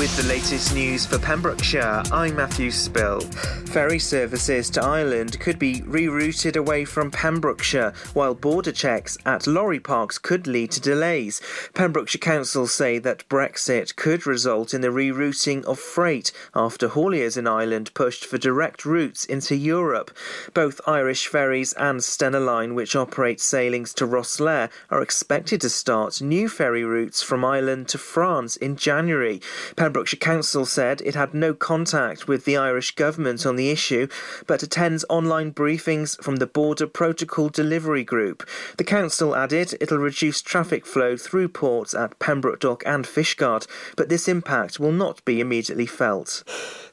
With the latest news for Pembrokeshire, I'm Matthew Spill. Ferry services to Ireland could be rerouted away from Pembrokeshire, while border checks at lorry parks could lead to delays. Pembrokeshire Council say that Brexit could result in the rerouting of freight after hauliers in Ireland pushed for direct routes into Europe. Both Irish Ferries and Stena Line, which operate sailings to Rosslare, are expected to start new ferry routes from Ireland to France in January. Pembrokeshire Council said it had no contact with the Irish government on the issue, but attends online briefings from the Border Protocol Delivery Group. The council added it'll reduce traffic flow through ports at Pembroke Dock and Fishguard, but this impact will not be immediately felt.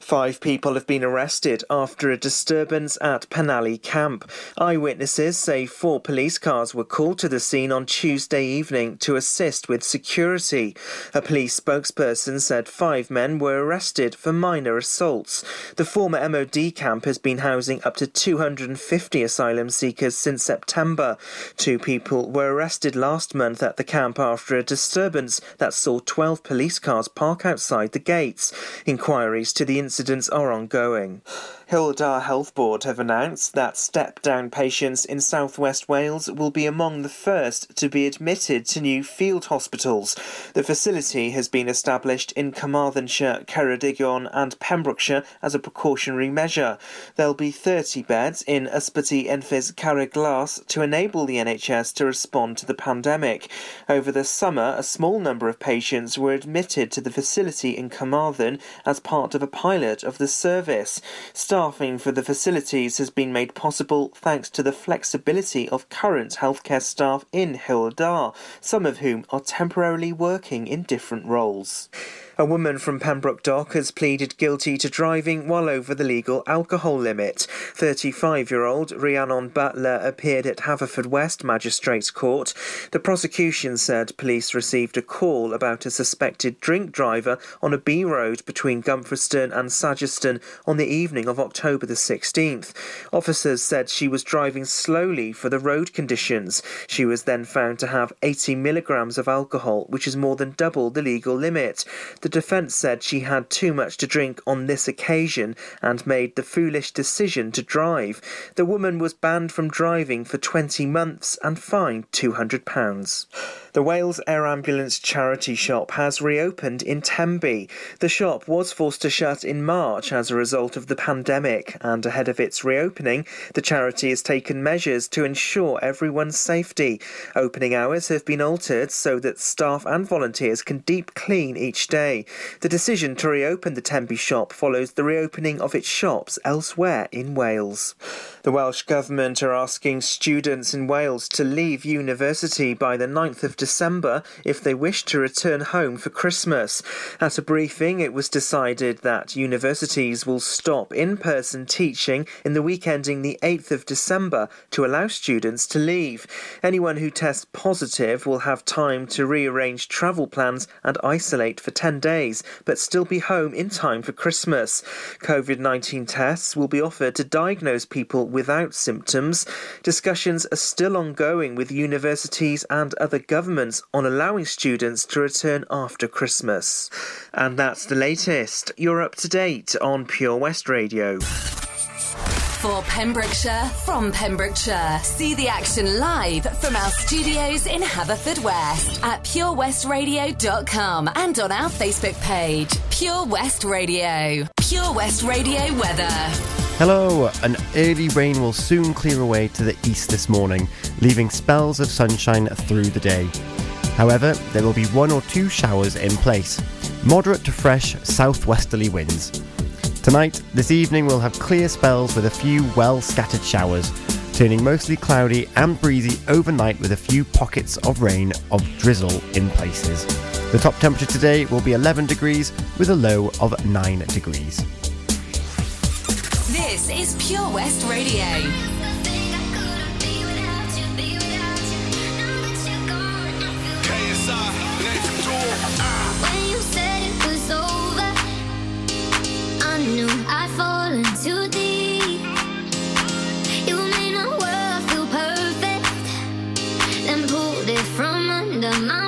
Five people have been arrested after a disturbance at Penally Camp. Eyewitnesses say four police cars were called to the scene on Tuesday evening to assist with security. A police spokesperson said five men were arrested for minor assaults. The former MOD camp has been housing up to 250 asylum seekers since September. Two people were arrested last month at the camp after a disturbance that saw 12 police cars park outside the gates. Inquiries to the incident incidents are ongoing. Dda Health Board have announced that step down patients in southwest Wales will be among the first to be admitted to new field hospitals. The facility has been established in Carmarthenshire, Ceredigion, and Pembrokeshire as a precautionary measure. There'll be 30 beds in Ysbyty Enfys Carreg to enable the NHS to respond to the pandemic. Over the summer, a small number of patients were admitted to the facility in Carmarthen as part of a pilot of the service. Staffing for the facilities has been made possible thanks to the flexibility of current healthcare staff in Dda, some of whom are temporarily working in different roles. A woman from Pembroke Dock has pleaded guilty to driving while over the legal alcohol limit. 35 year old Rhiannon Butler appeared at Haverfordwest Magistrates Court. The prosecution said police received a call about a suspected drink driver on a B road between Gumfreston and Sageston on the evening of October the 16th. Officers said she was driving slowly for the road conditions. She was then found to have 80 milligrams of alcohol, which is more than double the legal limit. The the defence said she had too much to drink on this occasion and made the foolish decision to drive. The woman was banned from driving for 20 months and fined £200. The Wales Air Ambulance charity shop has reopened in Tenby. The shop was forced to shut in March as a result of the pandemic, and ahead of its reopening, the charity has taken measures to ensure everyone's safety. Opening hours have been altered so that staff and volunteers can deep clean each day. The decision to reopen the Tenby shop follows the reopening of its shops elsewhere in Wales. The Welsh Government are asking students in Wales to leave university by the 9th of December if they wish to return home for Christmas. At a briefing, it was decided that universities will stop in person teaching in the week ending the 8th of December to allow students to leave. Anyone who tests positive will have time to rearrange travel plans and isolate for 10 days, but still be home in time for Christmas. COVID 19 tests will be offered to diagnose people without symptoms. Discussions are still ongoing with universities and other governments on allowing students to return after Christmas. And that's the latest. You're up to date on Pure West Radio. For Pembrokeshire, from Pembrokeshire. See the action live from our studios in Haverfordwest at purewestradio.com and on our Facebook page, Pure West Radio. Pure West Radio weather. Hello, an early rain will soon clear away to the east this morning, leaving spells of sunshine through the day. However, there will be one or two showers in place, moderate to fresh southwesterly winds. Tonight, this evening, we'll have clear spells with a few well scattered showers, turning mostly cloudy and breezy overnight with a few pockets of rain of drizzle in places. The top temperature today will be 11 degrees with a low of 9 degrees. This is Pure West Radio. I fall fallen too deep. You made my world feel perfect, then pulled it from under my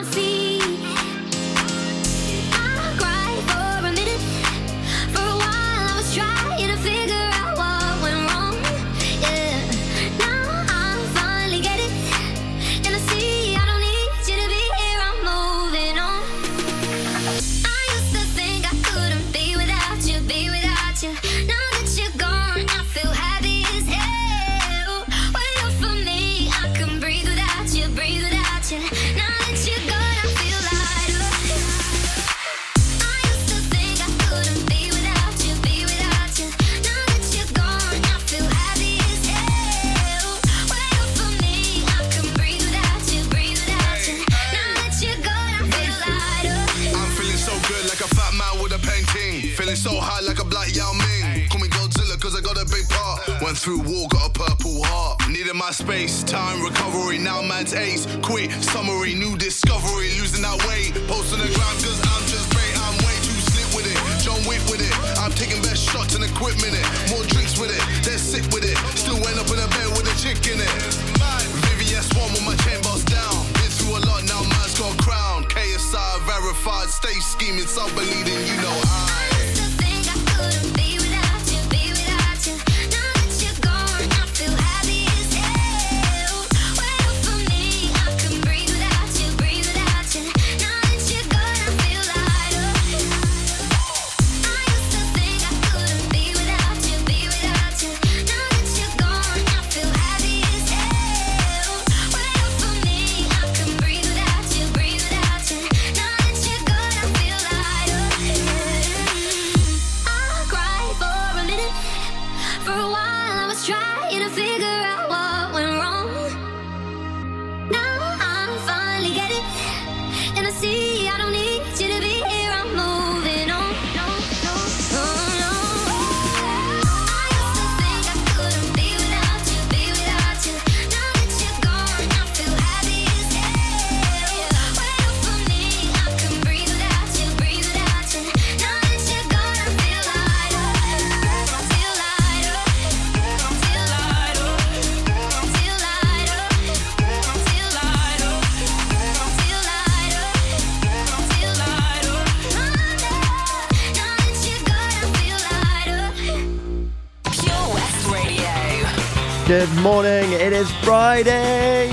Good morning. It is Friday.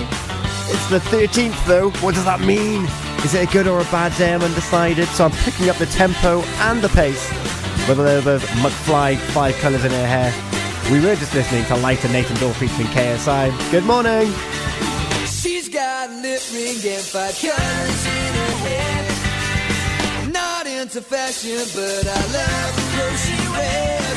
It's the 13th, though. What does that mean? Is it a good or a bad day? I'm undecided, so I'm picking up the tempo and the pace with a little bit of McFly, five colours in her hair. We were just listening to Lighter Nathan Dawe featuring KSI. Good morning. She's got lip ring and five colours in her hair. Not into fashion, but I love the clothes she wears.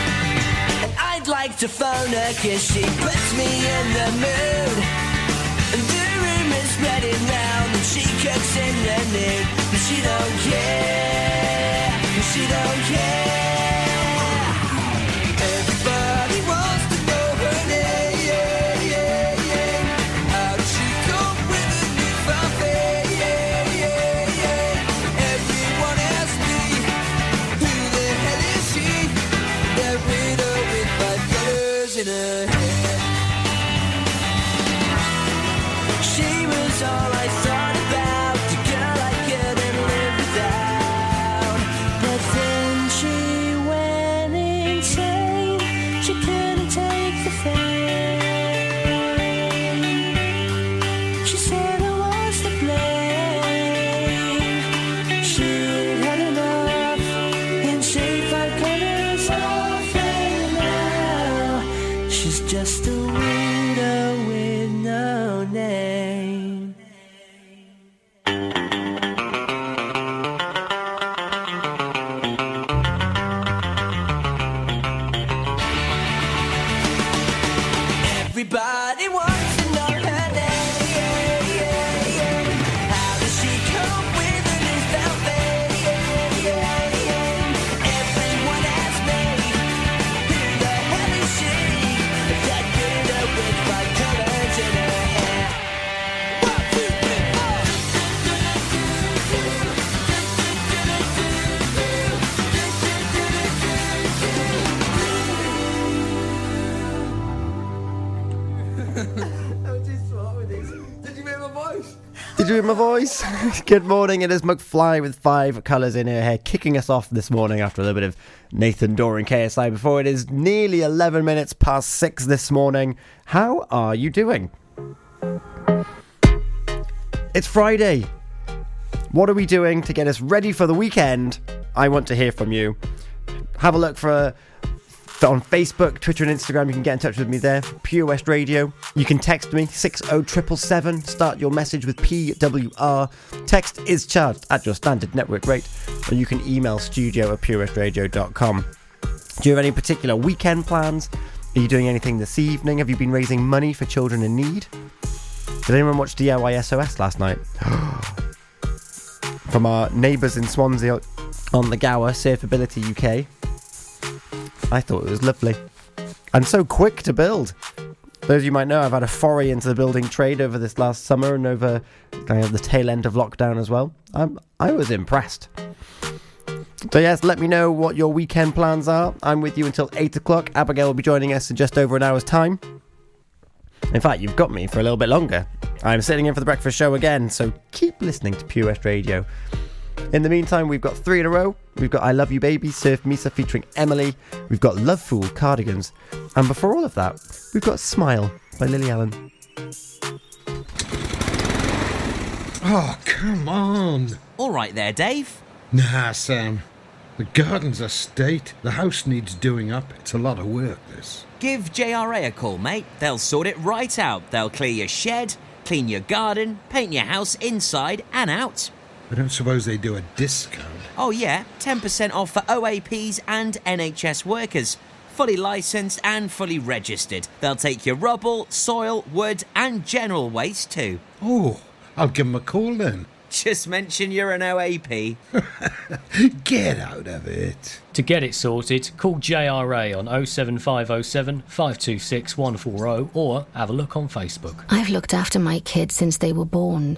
like to phone her cause she puts me in the mood. And the room is spreading round and she cooks in the nude. But she don't care, but she don't care. Good morning. It is McFly with five colours in her hair, kicking us off this morning after a little bit of Nathan Dawe and KSI before. It is nearly 11 minutes past six this morning. How are you doing? It's Friday. What are we doing to get us ready for the weekend? I want to hear from you. Have a look for on Facebook, Twitter, and Instagram. You can get in touch with me there. Pure West Radio. You can text me 60777. Start your message with PWR. Text is charged at your standard network rate, or you can email studio at purewestradio.com. Do you have any particular weekend plans? Are you doing anything this evening? Have you been raising money for children in need? Did anyone watch DIY SOS last night? From our neighbours in Swansea on the Gower, Surfability UK. I thought it was lovely. And so quick to build. Those of you might know, I've had a foray into the building trade over this last summer and over kind of the tail end of lockdown as well. I'm, I was impressed. So, yes, let me know what your weekend plans are. I'm with you until 8 o'clock. Abigail will be joining us in just over an hour's time. In fact, you've got me for a little bit longer. I'm sitting in for the breakfast show again, so keep listening to Pure West Radio. In the meantime, we've got three in a row. We've got I Love You Baby, Surf Mesa featuring Emilee. We've got Love Fool, Cardigans. And before all of that, we've got Smile by Lily Allen. Oh, come on. All right there, Dave. Nah, Sam. The garden's a state. The house needs doing up. It's a lot of work, this. Give JRA a call, mate. They'll sort it right out. They'll clear your shed, clean your garden, paint your house inside and out. I don't suppose they do a discount. Oh, yeah, 10% off for OAPs and NHS workers. Fully licensed and fully registered. They'll take your rubble, soil, wood, and general waste too. Oh, I'll give them a call then. Just mention you're an OAP. Get out of it. To get it sorted, call JRA on 07507 526 140 or have a look on Facebook. I've looked after my kids since they were born.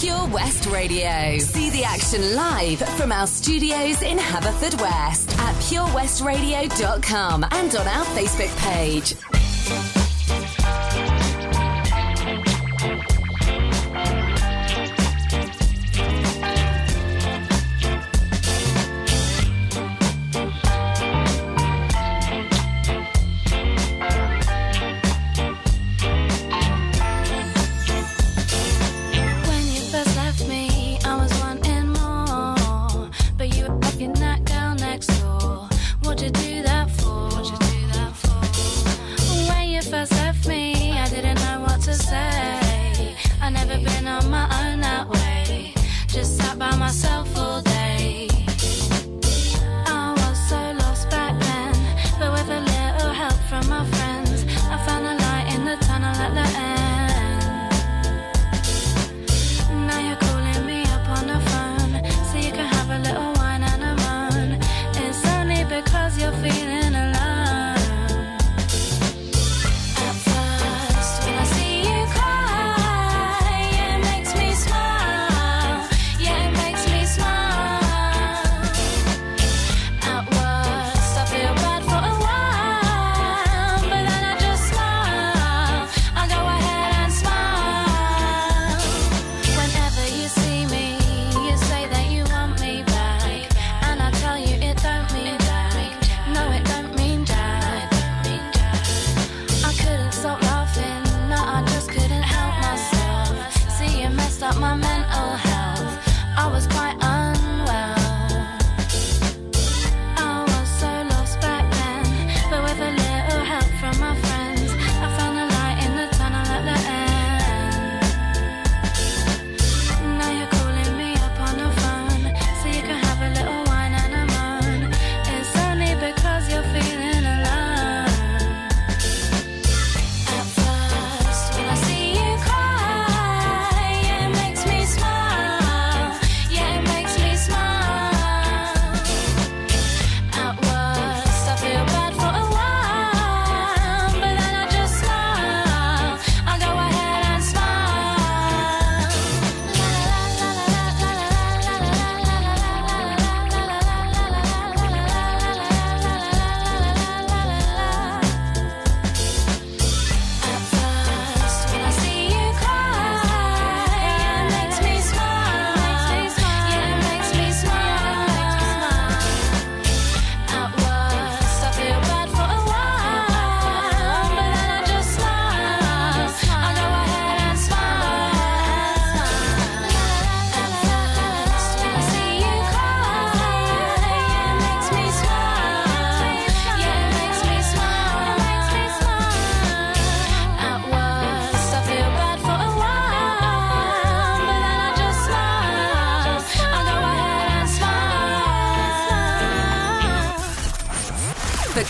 Pure West Radio. See the action live from our studios in Haverfordwest at purewestradio.com and on our Facebook page. myself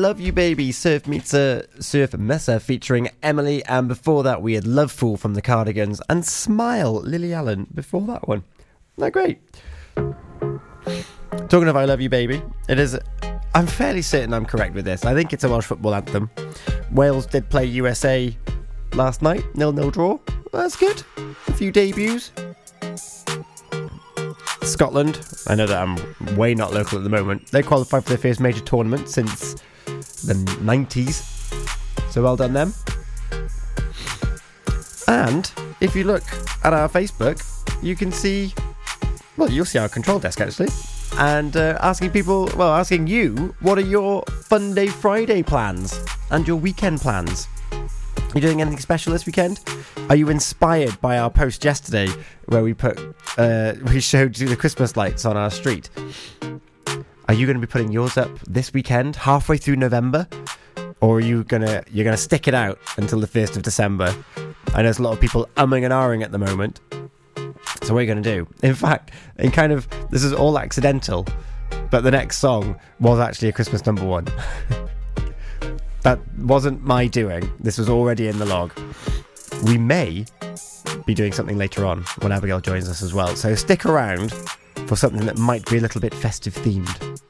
Love You Baby, Surf Meets a Surf Mesa featuring Emilee, and before that we had Love Fool from the Cardigans and Smile, Lily Allen before that one. Isn't that great? Talking of I Love You Baby, it is. I'm fairly certain I'm correct with this. I think it's a Welsh football anthem. Wales did play USA last night, nil nil draw. That's good. A few debuts. Scotland, I know that I'm way not local at the moment. They qualified for their first major tournament since the 90s. So well done them. And if you look at our Facebook, you can see, well, you'll see our control desk actually. And uh, asking people, well, asking you, what are your Fun Day Friday plans and your weekend plans? Are You doing anything special this weekend? Are you inspired by our post yesterday where we put uh, we showed you the Christmas lights on our street? Are you going to be putting yours up this weekend, halfway through November, or are you gonna you're gonna stick it out until the first of December? I know there's a lot of people umming and ahhing at the moment. So what are you going to do? In fact, in kind of this is all accidental, but the next song was actually a Christmas number one. that wasn't my doing. This was already in the log. We may be doing something later on when Abigail joins us as well. So stick around for something that might be a little bit festive themed.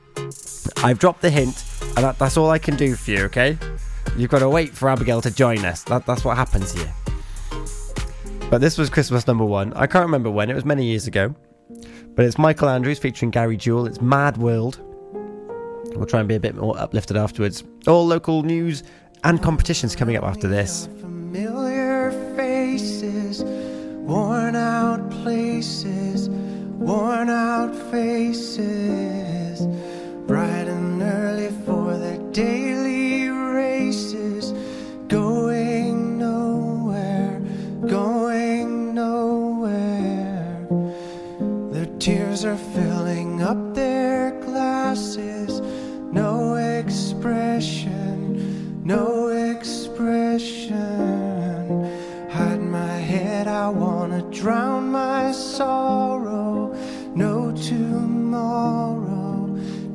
I've dropped the hint, and that, that's all I can do for you, okay? You've got to wait for Abigail to join us. That, that's what happens here. But this was Christmas number one. I can't remember when, it was many years ago. But it's Michael Andrews featuring Gary Jules. It's Mad World. We'll try and be a bit more uplifted afterwards. All local news and competitions coming up after this. Familiar faces, worn out places, worn out faces, bright and early for their daily races, going nowhere, going nowhere. Their tears are filling up their glasses, no expression, no expression. Hide my head, I wanna drown my sorrow.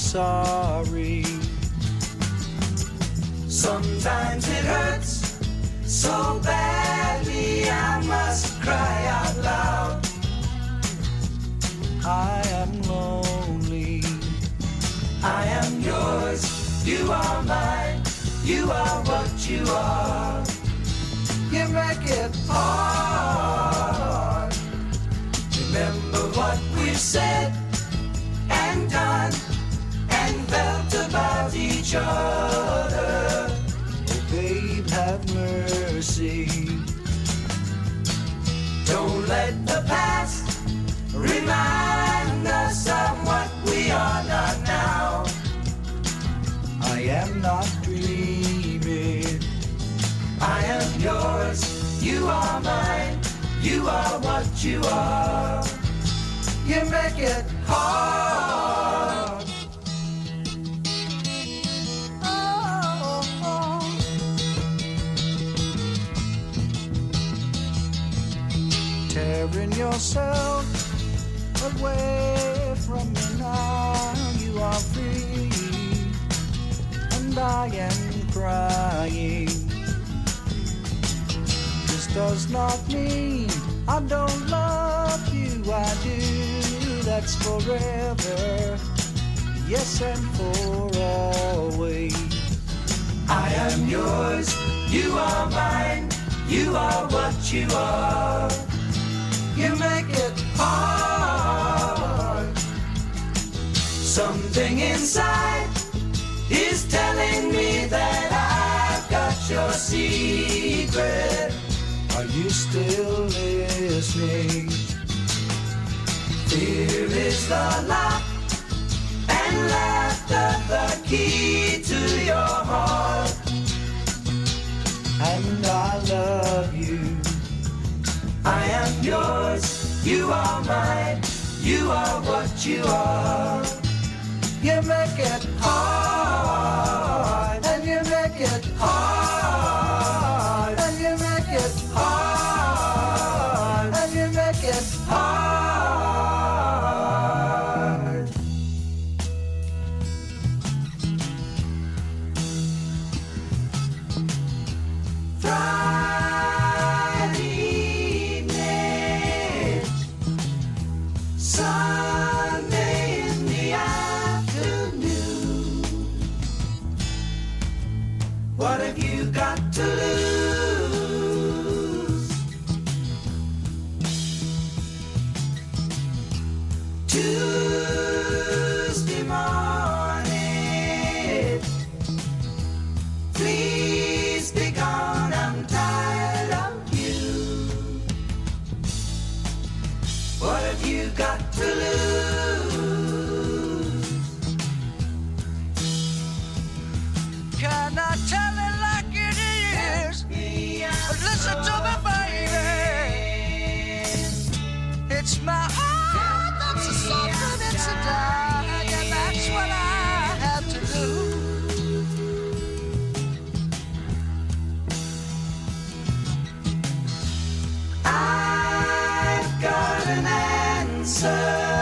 sorry. Sometimes it hurts so badly I must cry out loud. I am lonely. I am yours. You are mine. You are what you are. You make it hard. Remember what we've said each other. Oh, babe, have mercy. Don't let the past remind us of what we are not now. I am not dreaming. I am yours. You are mine. You are what you are. You make it hard. Yourself away from me now. You are free, and I am crying. This does not mean I don't love you. I do. That's forever. Yes, and for always. I am yours. You are mine. You are what you are. You make it hard. Something inside is telling me that I've got your secret. Are you still listening? Fear is the lock and laughter the key to your heart. And I love you. I am yours, you are mine, you are what you are. You make it hard, and you make it hard, and you make it hard, answer.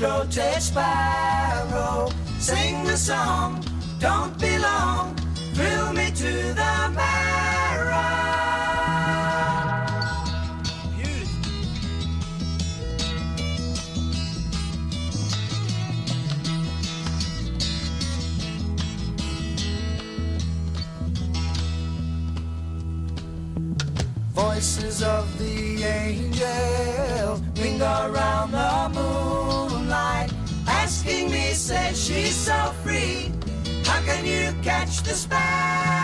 Protest spiral, Sing the song, don't be long, thrill me to the marrow. Voices of the angels linger around the moon says she's so free. How can you catch the sparrow?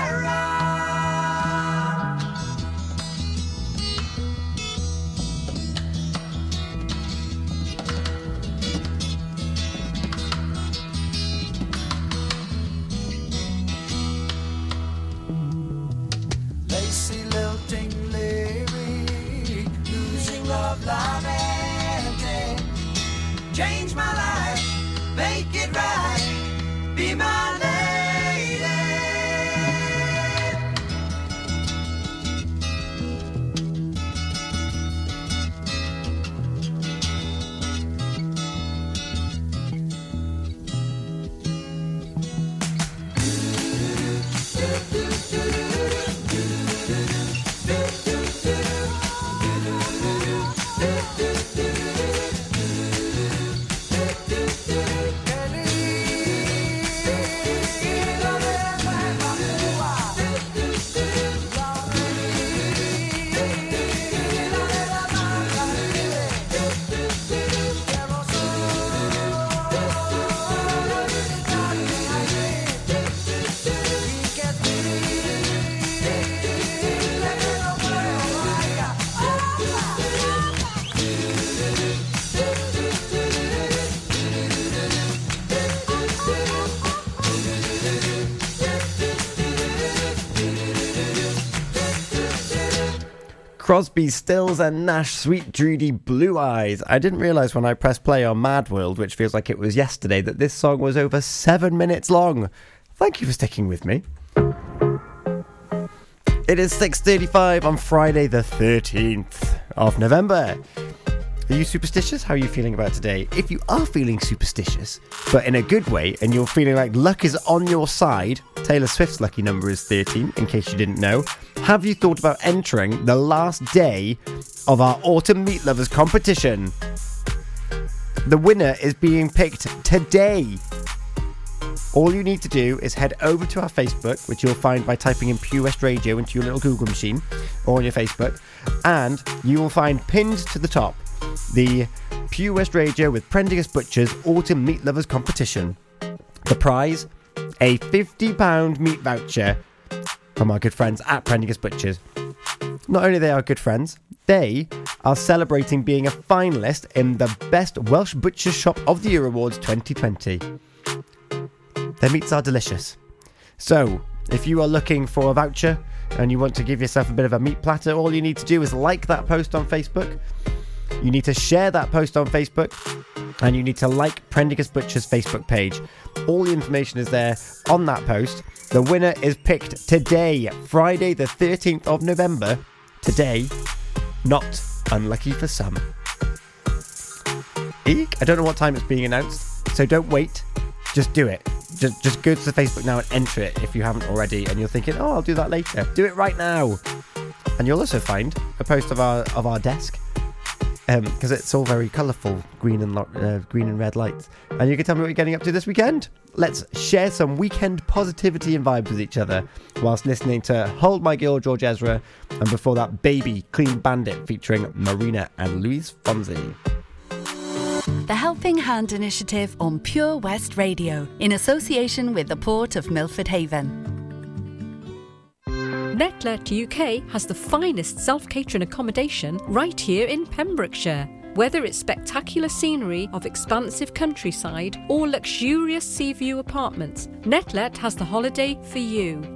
Crosby, Stills, and Nash, Suite Judy, Blue Eyes. I didn't realise when I pressed play on Mad World, which feels like it was yesterday, that this song was over seven minutes long. Thank you for sticking with me. It is 6.35 on Friday the 13th of November. Are you superstitious? How are you feeling about today? If you are feeling superstitious, but in a good way, and you're feeling like luck is on your side, Taylor Swift's lucky number is 13, in case you didn't know. Have you thought about entering the last day of our Autumn Meat Lovers competition? The winner is being picked today. All you need to do is head over to our Facebook, which you'll find by typing in Pure West Radio into your little Google machine or on your Facebook, and you will find pinned to the top the Pure West Radio with Prendergast Butchers Autumn Meat Lovers competition. The prize, a £50 meat voucher from our good friends at Prendergast Butchers. Not only they are good friends, they are celebrating being a finalist in the Best Welsh Butchers Shop of the Year Awards 2020. Their meats are delicious. So, if you are looking for a voucher and you want to give yourself a bit of a meat platter, all you need to do is like that post on Facebook. You need to share that post on Facebook and you need to like Prendergast Butcher's Facebook page. All the information is there on that post. The winner is picked today, Friday, the 13th of November. Today, not unlucky for some. Eek, I don't know what time it's being announced, so don't wait. Just do it. Just, just go to the Facebook now and enter it if you haven't already. And you're thinking, oh, I'll do that later. Do it right now. And you'll also find a post of our of our desk because it's all very colourful, green and uh, green and red lights. And you can tell me what you're getting up to this weekend. Let's share some weekend positivity and vibes with each other whilst listening to "Hold My Girl" George Ezra, and before that, "Baby" Clean Bandit featuring Marina and Luis Fonsi. The Helping Hand Initiative on Pure West Radio, in association with the Port of Milford Haven. Netlet UK has the finest self catering accommodation right here in Pembrokeshire. Whether it's spectacular scenery of expansive countryside or luxurious sea view apartments, Netlet has the holiday for you.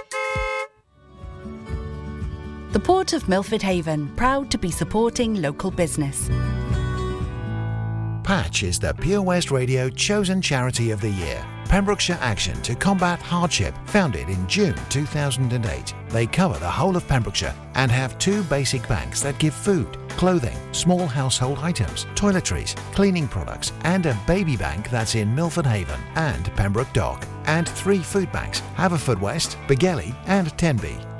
The Port of Milford Haven, proud to be supporting local business. Patch is the Pure West Radio chosen charity of the year. Pembrokeshire Action to Combat Hardship, founded in June 2008. They cover the whole of Pembrokeshire and have two basic banks that give food, clothing, small household items, toiletries, cleaning products, and a baby bank that's in Milford Haven and Pembroke Dock, and three food banks, Haverfordwest, Begelly, and Tenby.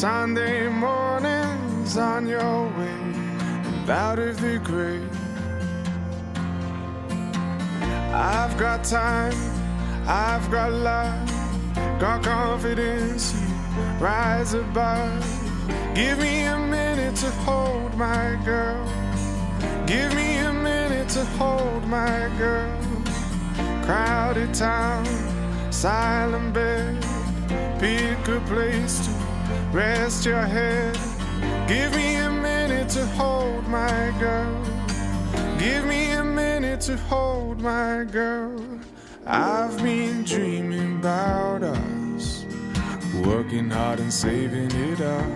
Sunday mornings on your way and out of the grave. I've got time, I've got love. Got confidence, rise above. Give me a minute to hold my girl. Give me a minute to hold my girl. Crowded town, silent bed. Pick a place to rest your head. Give me a minute to hold my girl. Give me a minute to hold my girl. I've been dreaming about us, working hard and saving it up.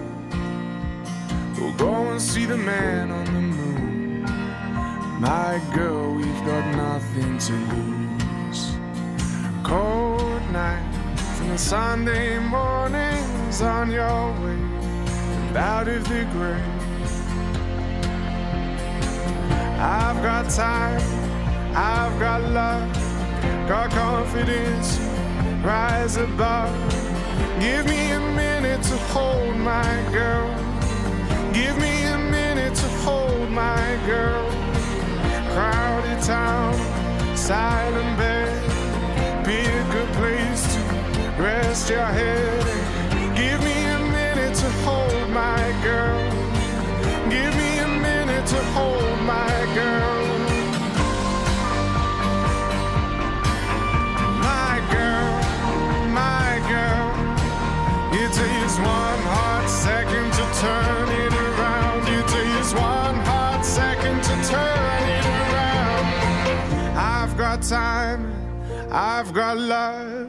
We'll go and see the man on the moon. My girl, we've got nothing to lose. Cold nights and Sunday mornings on your way out of the grave. I've got time, I've got love. Got confidence, rise above. Give me a minute to hold my girl. Give me a minute to hold my girl. Crowded town, silent bed. be a good place rest your head. Give me a minute to hold my girl. Give me a minute to hold my girl. My girl, my girl. It takes one hot second to turn it around. It takes one hot second to turn it around. I've got time, I've got love,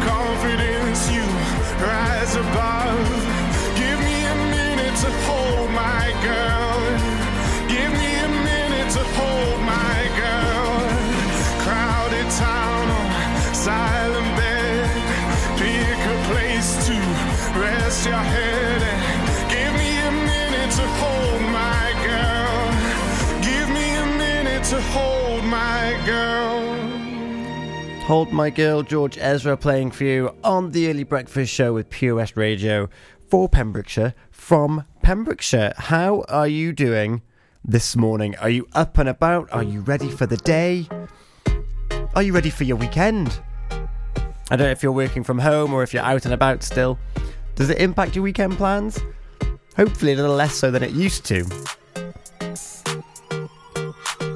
Confidence. You rise above. Give me a minute to hold my girl. Give me a minute to hold my girl. Crowded town, silent bed. Hold My Girl, George Ezra playing for you on the Early Breakfast Show with Pure West Radio for Pembrokeshire from Pembrokeshire. How are you doing this morning? Are you up and about? Are you ready for the day? Are you ready for your weekend? I don't know if you're working from home or if you're out and about still. Does it impact your weekend plans? Hopefully, a little less so than it used to.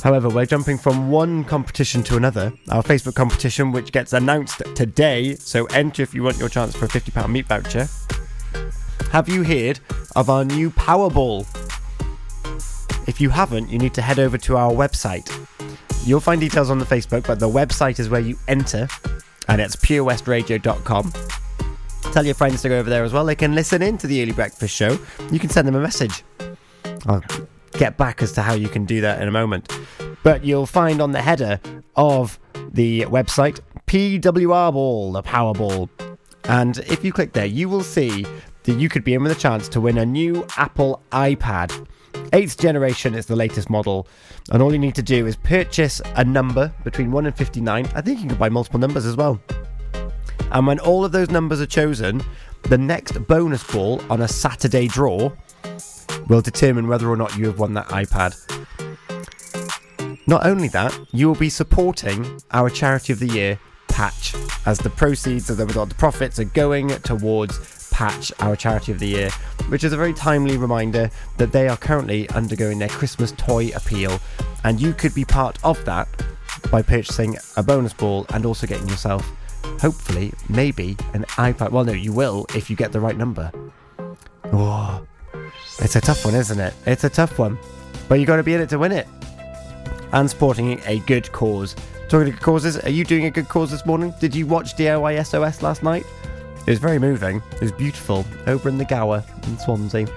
However, we're jumping from one competition to another. Our Facebook competition, which gets announced today, so enter if you want your chance for a £50 meat voucher. Have you heard of our new Powerball? If you haven't, you need to head over to our website. You'll find details on the Facebook, but the website is where you enter, and it's purewestradio.com. Tell your friends to go over there as well. They can listen in to the Early Breakfast Show. You can send them a message. Get back as to how you can do that in a moment. But you'll find on the header of the website PWR Ball, the Powerball. And if you click there, you will see that you could be in with a chance to win a new Apple iPad. Eighth generation is the latest model, and all you need to do is purchase a number between 1 and 59. I think you can buy multiple numbers as well. And when all of those numbers are chosen, the next bonus ball on a Saturday draw will determine whether or not you have won that iPad. Not only that, you will be supporting our charity of the year, Patch, as the proceeds of the, the profits are going towards Patch, our charity of the year, which is a very timely reminder that they are currently undergoing their Christmas toy appeal, and you could be part of that by purchasing a bonus ball and also getting yourself, hopefully, maybe an iPad. Well, no, you will if you get the right number. Oh, it's a tough one, isn't it? It's a tough one, but you got to be in it to win it. And supporting a good cause. Talking of good causes, are you doing a good cause this morning? Did you watch DIY SOS last night? It was very moving. It was beautiful over in the Gower in Swansea.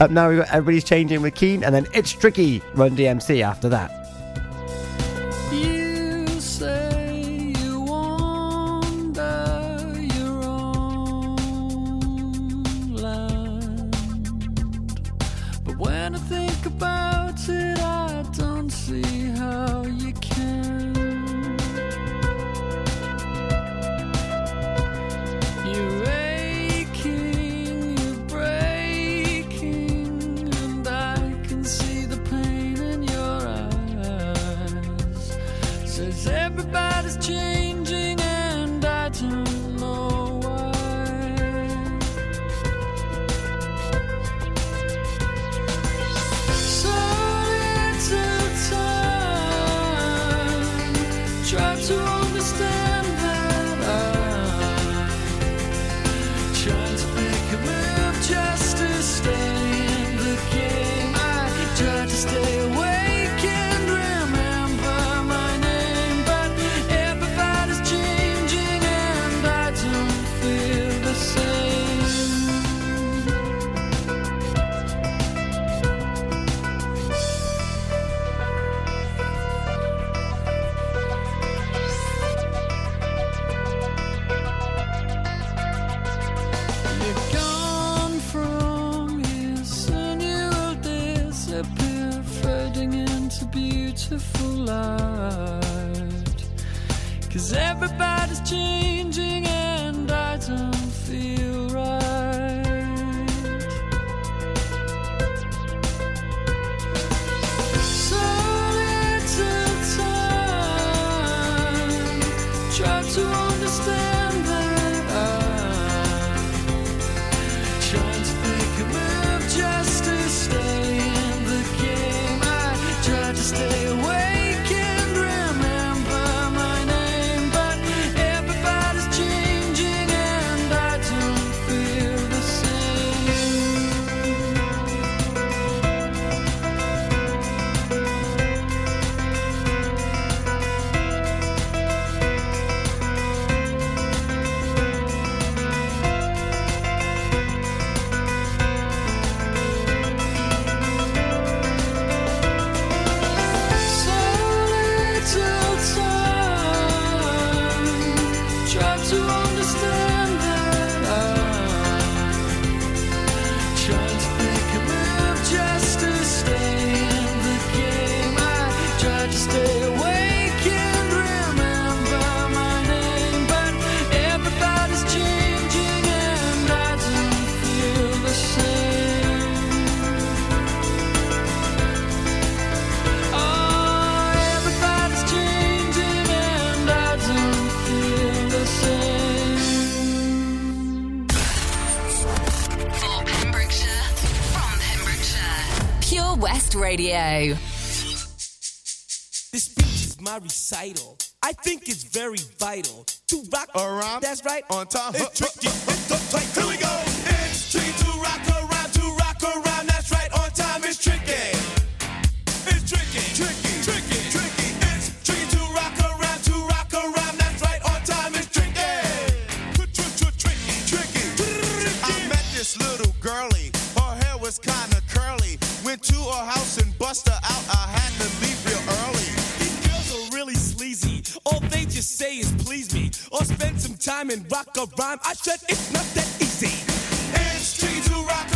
Up now, we've got everybody's changing with Keane, and then it's tricky. Run DMC after that. Light. Cause everybody's changing and I don't feel This speech is my recital. I think it's very vital to rock around. That's right. On time. It's tricky. It's the tight. Here we go. It's tricky to rock around. To rock around. That's right. On time. It's tricky. It's tricky. Tricky. Tricky. Tricky. It's tricky to rock around. To rock around. That's right. On time. It's tricky. Tricky. Tricky. I met this little girlie. Her hair was kinda curly. Went to her house and bust her out. I had to leave real early. Really sleazy. All they just say is please me or spend some time and rock a rhyme. I said it's not that easy. It's to rock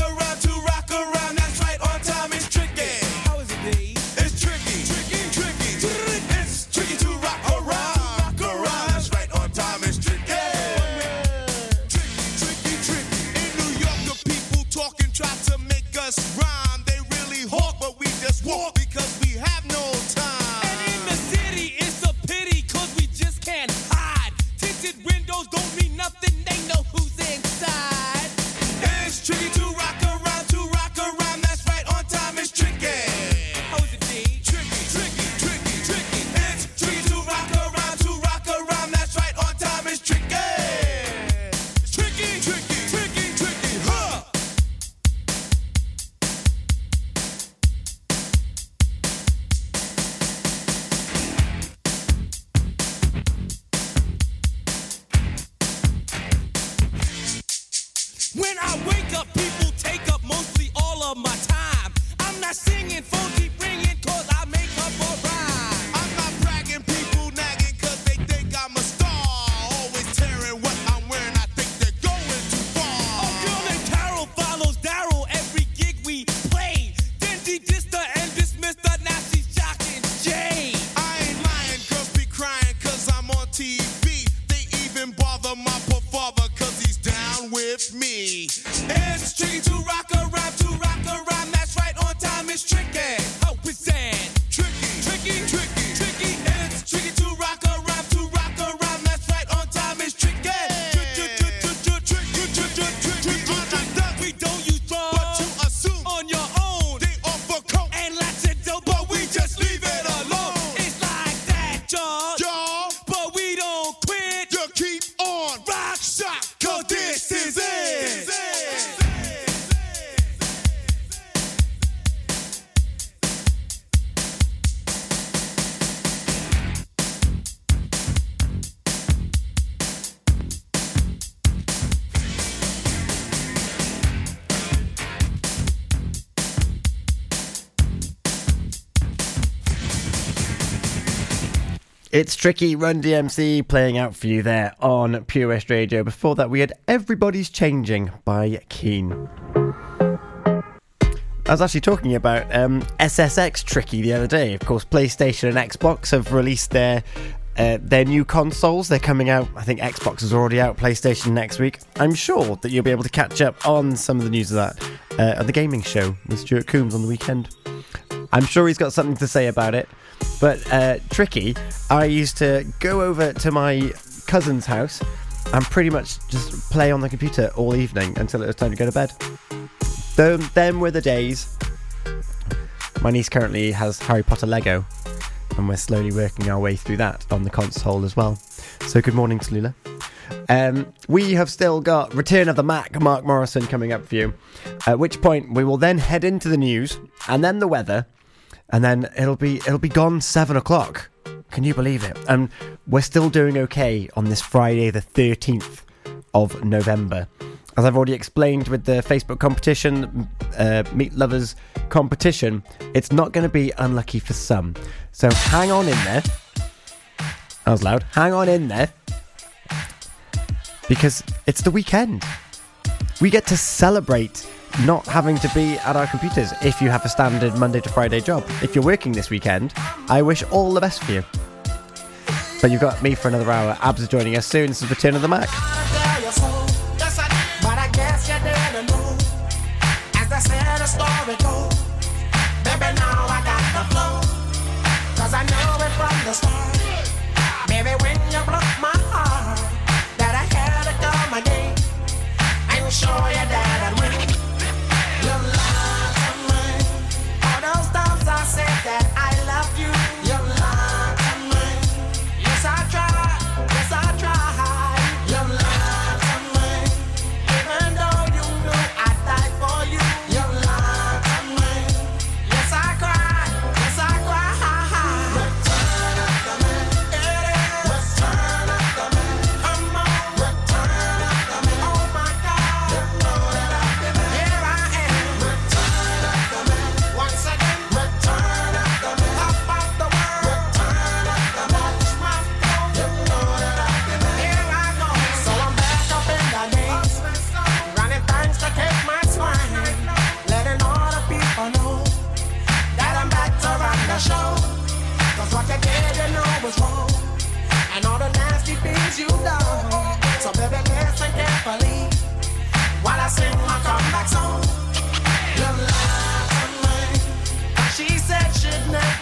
It's Tricky Run DMC playing out for you there on Pure West Radio. Before that, we had Everybody's Changing by Keane. I was actually talking about um, SSX Tricky the other day. Of course, PlayStation and Xbox have released their uh, their new consoles. They're coming out. I think Xbox is already out. PlayStation next week. I'm sure that you'll be able to catch up on some of the news of that uh, at the gaming show with Stuart Coombs on the weekend. I'm sure he's got something to say about it. But uh, tricky, I used to go over to my cousin's house and pretty much just play on the computer all evening until it was time to go to bed. Them, them were the days. My niece currently has Harry Potter Lego, and we're slowly working our way through that on the console as well. So, good morning, Tallulah. Um, we have still got Return of the Mack, Mark Morrison, coming up for you. At which point we will then head into the news and then the weather, and then it'll be it'll be gone seven o'clock. Can you believe it? And we're still doing okay on this Friday, the thirteenth of November. As I've already explained with the Facebook competition, uh, Meat Lovers competition, it's not going to be unlucky for some. So hang on in there. That was loud. Hang on in there. Because it's the weekend. We get to celebrate not having to be at our computers if you have a standard Monday to Friday job. If you're working this weekend, I wish all the best for you. But you've got me for another hour. Abz is joining us soon. This is Return of the Mack.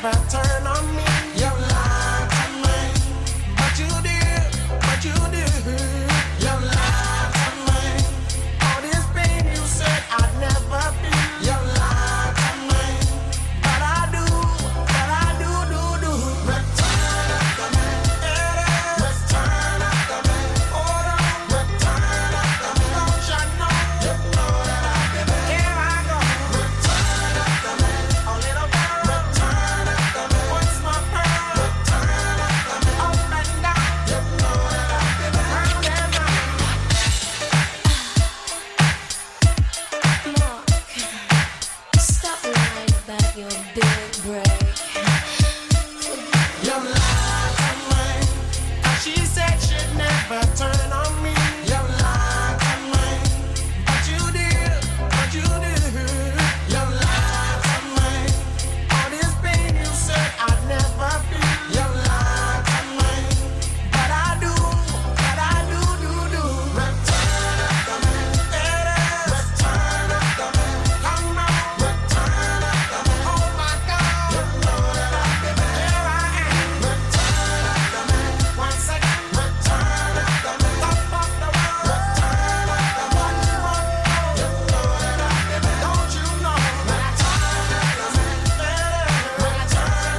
You